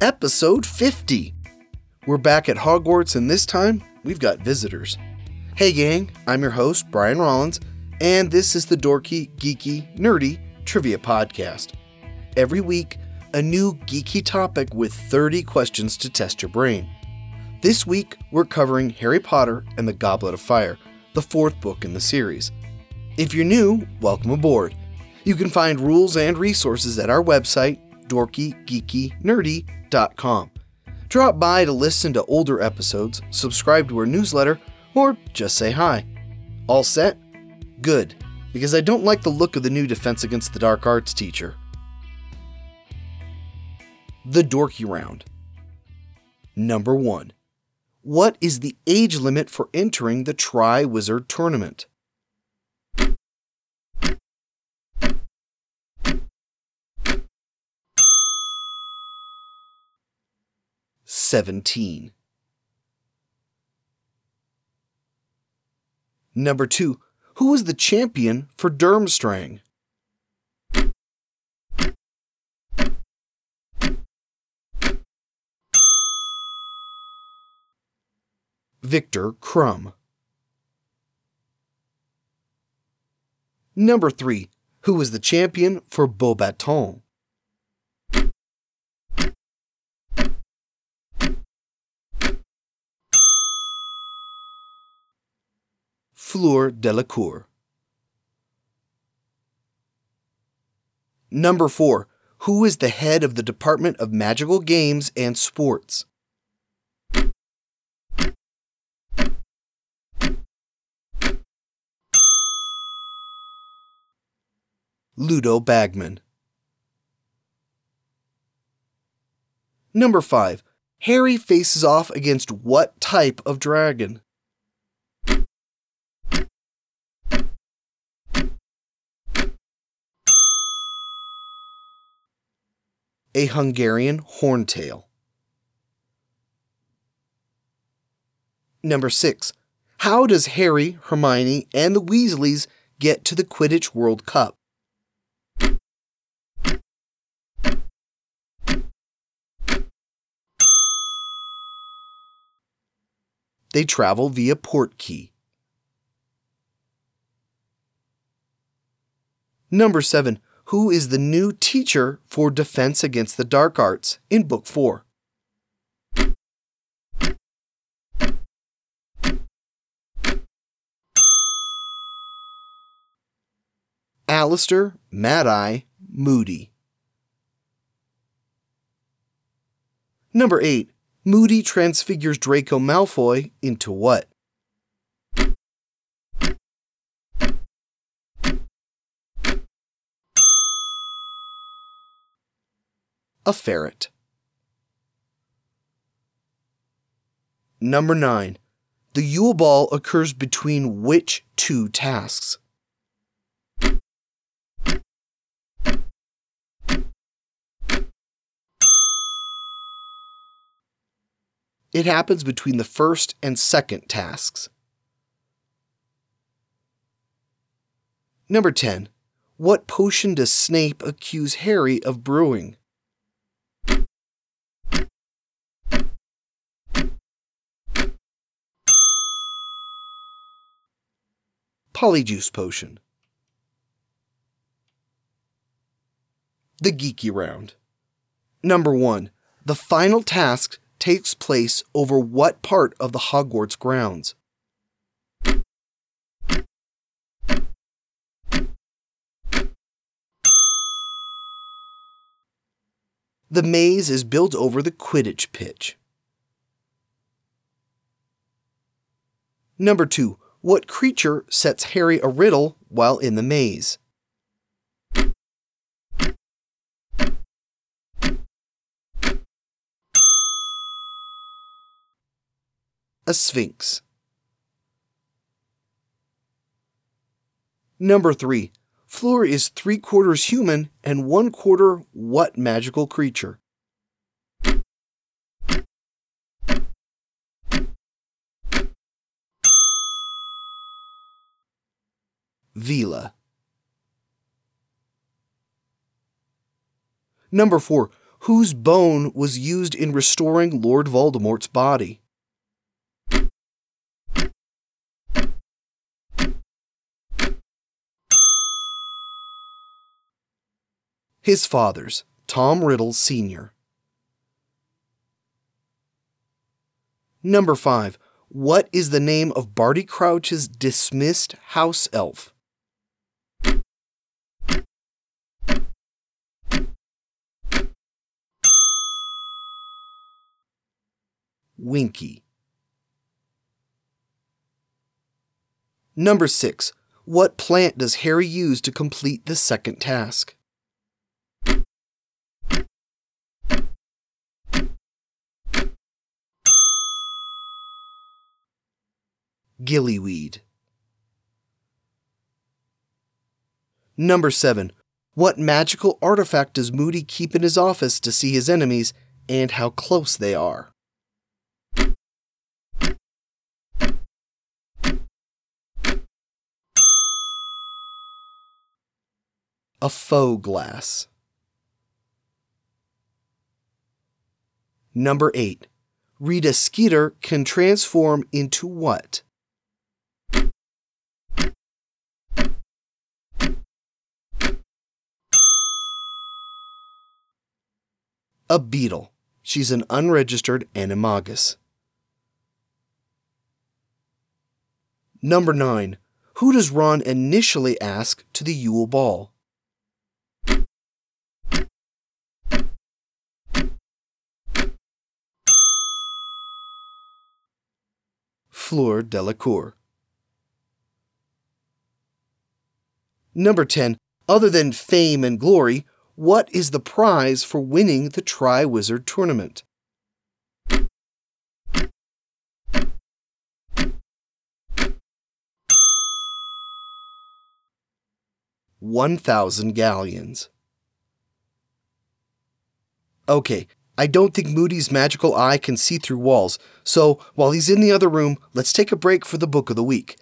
episode 50. We're back at Hogwarts, and this time we've got visitors. Hey, gang, I'm your host, Brian Rollins, and this is the Dorky, Geeky, Nerdy Trivia Podcast. Every week, a new geeky topic with 30 questions to test your brain. This week, we're covering Harry Potter and the Goblet of Fire, the fourth book in the series. If you're new, welcome aboard. You can find rules and resources at our website, dorkygeekynerdy.com. Drop by to listen to older episodes, subscribe to our newsletter, or just say hi. All set? Good, because I don't like the look of the new Defense Against the Dark Arts teacher. The Dorky Round. Number 1. What is the age limit for entering the Triwizard Tournament? Seventeen. Number two, who was the champion for Durmstrang? Viktor Krum. Number 3. Who was the champion for Beauxbaton? Fleur Delacour. Number 4. Who is the head of the Department of Magical Games and Sports? Ludo Bagman. Number 5. Harry faces off against what type of dragon? A Hungarian horntail. Number 6. How does Harry, Hermione, and the Weasleys get to the Quidditch World Cup? They travel via Portkey. Number 7. Who is the new teacher for Defense Against the Dark Arts in Book 4? Alastor Mad Eye Moody. Number 8. Moody transfigures Draco Malfoy into what? A ferret. Number 9. The Yule Ball occurs between which two tasks? It happens between the first and second tasks. Number 10. What potion does Snape accuse Harry of brewing? Polyjuice potion. The Geeky Round. Number 1. The final task takes place over what part of the Hogwarts grounds? The maze is built over the Quidditch pitch. Number 2. What creature sets Harry a riddle while in the maze? a sphinx. Number 3. Fleur is three quarters human and one quarter what magical creature? Veela. Number 4. whose bone was used in restoring Lord Voldemort's body? His father's, Tom Riddle Sr. Number 5. What is the name of Barty Crouch's dismissed house elf? Winky. Number 6. What plant does Harry use to complete the second task? Gillyweed. Number 7. What magical artifact does Moody keep in his office to see his enemies and how close they are? A Foe-Glass. Number 8. Rita Skeeter can transform into what? A beetle. She's an unregistered animagus. Number 9. Who does Ron initially ask to the Yule Ball? Fleur Delacour. Number 10. Other than fame and glory, what is the prize for winning the Triwizard Tournament? One thousand galleons. Okay, I don't think Moody's magical eye can see through walls, so while he's in the other room, let's take a break for the book of the week.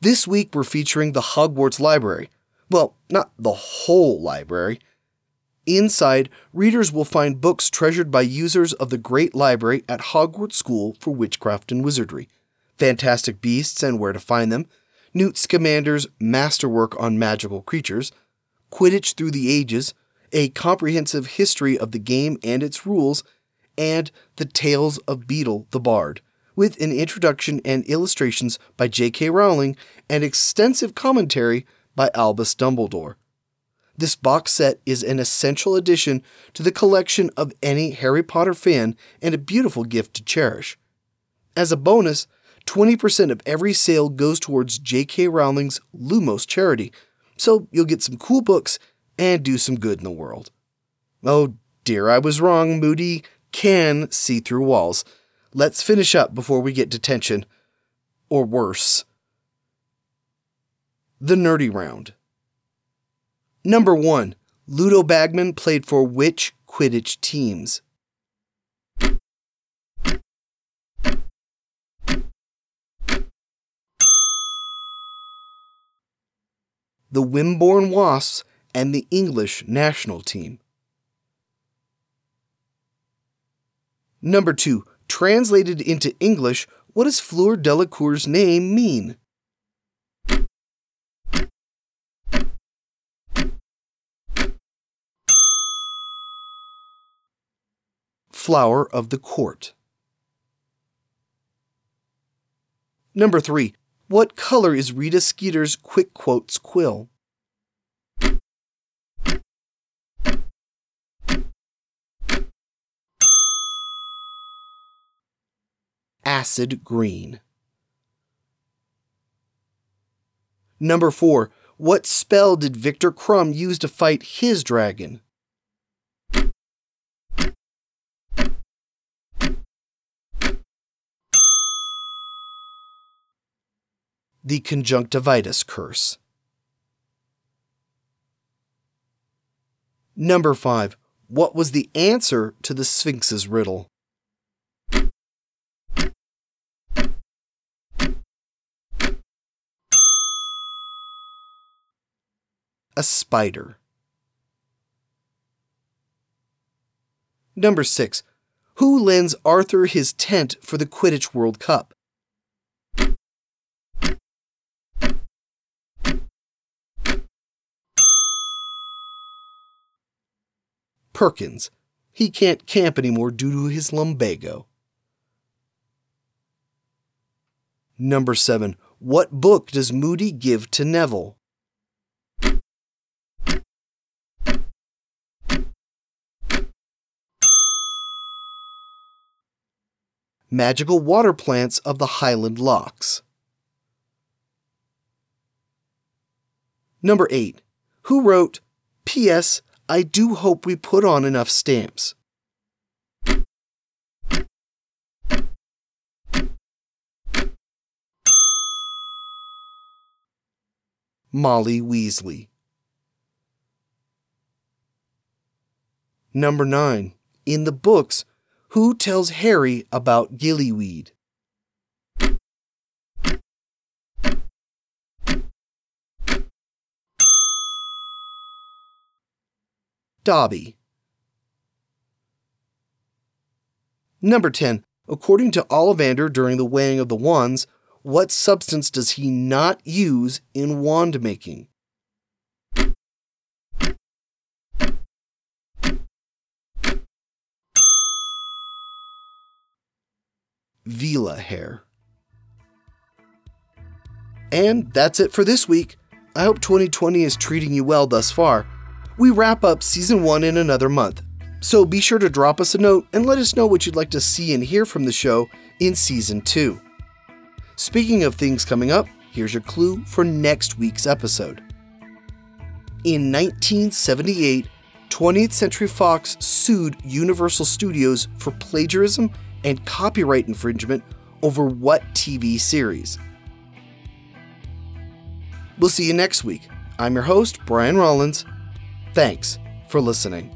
This week we're featuring the Hogwarts Library. Well, not the whole library. Inside, readers will find books treasured by users of the Great Library at Hogwarts School for Witchcraft and Wizardry, Fantastic Beasts and Where to Find Them, Newt Scamander's Masterwork on Magical Creatures, Quidditch Through the Ages, a comprehensive history of the game and its rules, and The Tales of Beedle the Bard, with an introduction and illustrations by J.K. Rowling and extensive commentary by Albus Dumbledore. This box set is an essential addition to the collection of any Harry Potter fan and a beautiful gift to cherish. As a bonus, 20% of every sale goes towards J.K. Rowling's Lumos charity, so you'll get some cool books and do some good in the world. Oh dear, I was wrong. Moody can see through walls. Let's finish up before we get detention. Or worse. The Nerdy Round. Number 1. Ludo Bagman played for which Quidditch teams? The Wimborne Wasps and the English national team. Number 2. Translated into English, what does Fleur Delacour's name mean? flower of the court. Number 3. What color is Rita Skeeter's Quick Quotes quill? Acid green. Number 4. What spell did Viktor Krum use to fight his dragon? the conjunctivitis curse. Number 5. What was the answer to the Sphinx's riddle? A spider. Number 6. Who lends Arthur his tent for the Quidditch World Cup? Perkins. He can't camp anymore due to his lumbago. Number 7. What book does Moody give to Neville? Magical Water Plants of the Highland Lochs. Number 8. Who wrote, P.S. I do hope we put on enough stamps? Molly Weasley. Number 9. In the books, who tells Harry about gillyweed? Dobby. Number 10. According to Ollivander during the weighing of the wands, what substance does he not use in wand making? Veela hair. And that's it for this week. I hope 2020 is treating you well thus far. We wrap up season 1 in another month, so be sure to drop us a note and let us know what you'd like to see and hear from the show in season 2. Speaking of things coming up, here's your clue for next week's episode. In 1978, 20th Century Fox sued Universal Studios for plagiarism and copyright infringement over what TV series? We'll see you next week. I'm your host, Brian Rollins. Thanks for listening.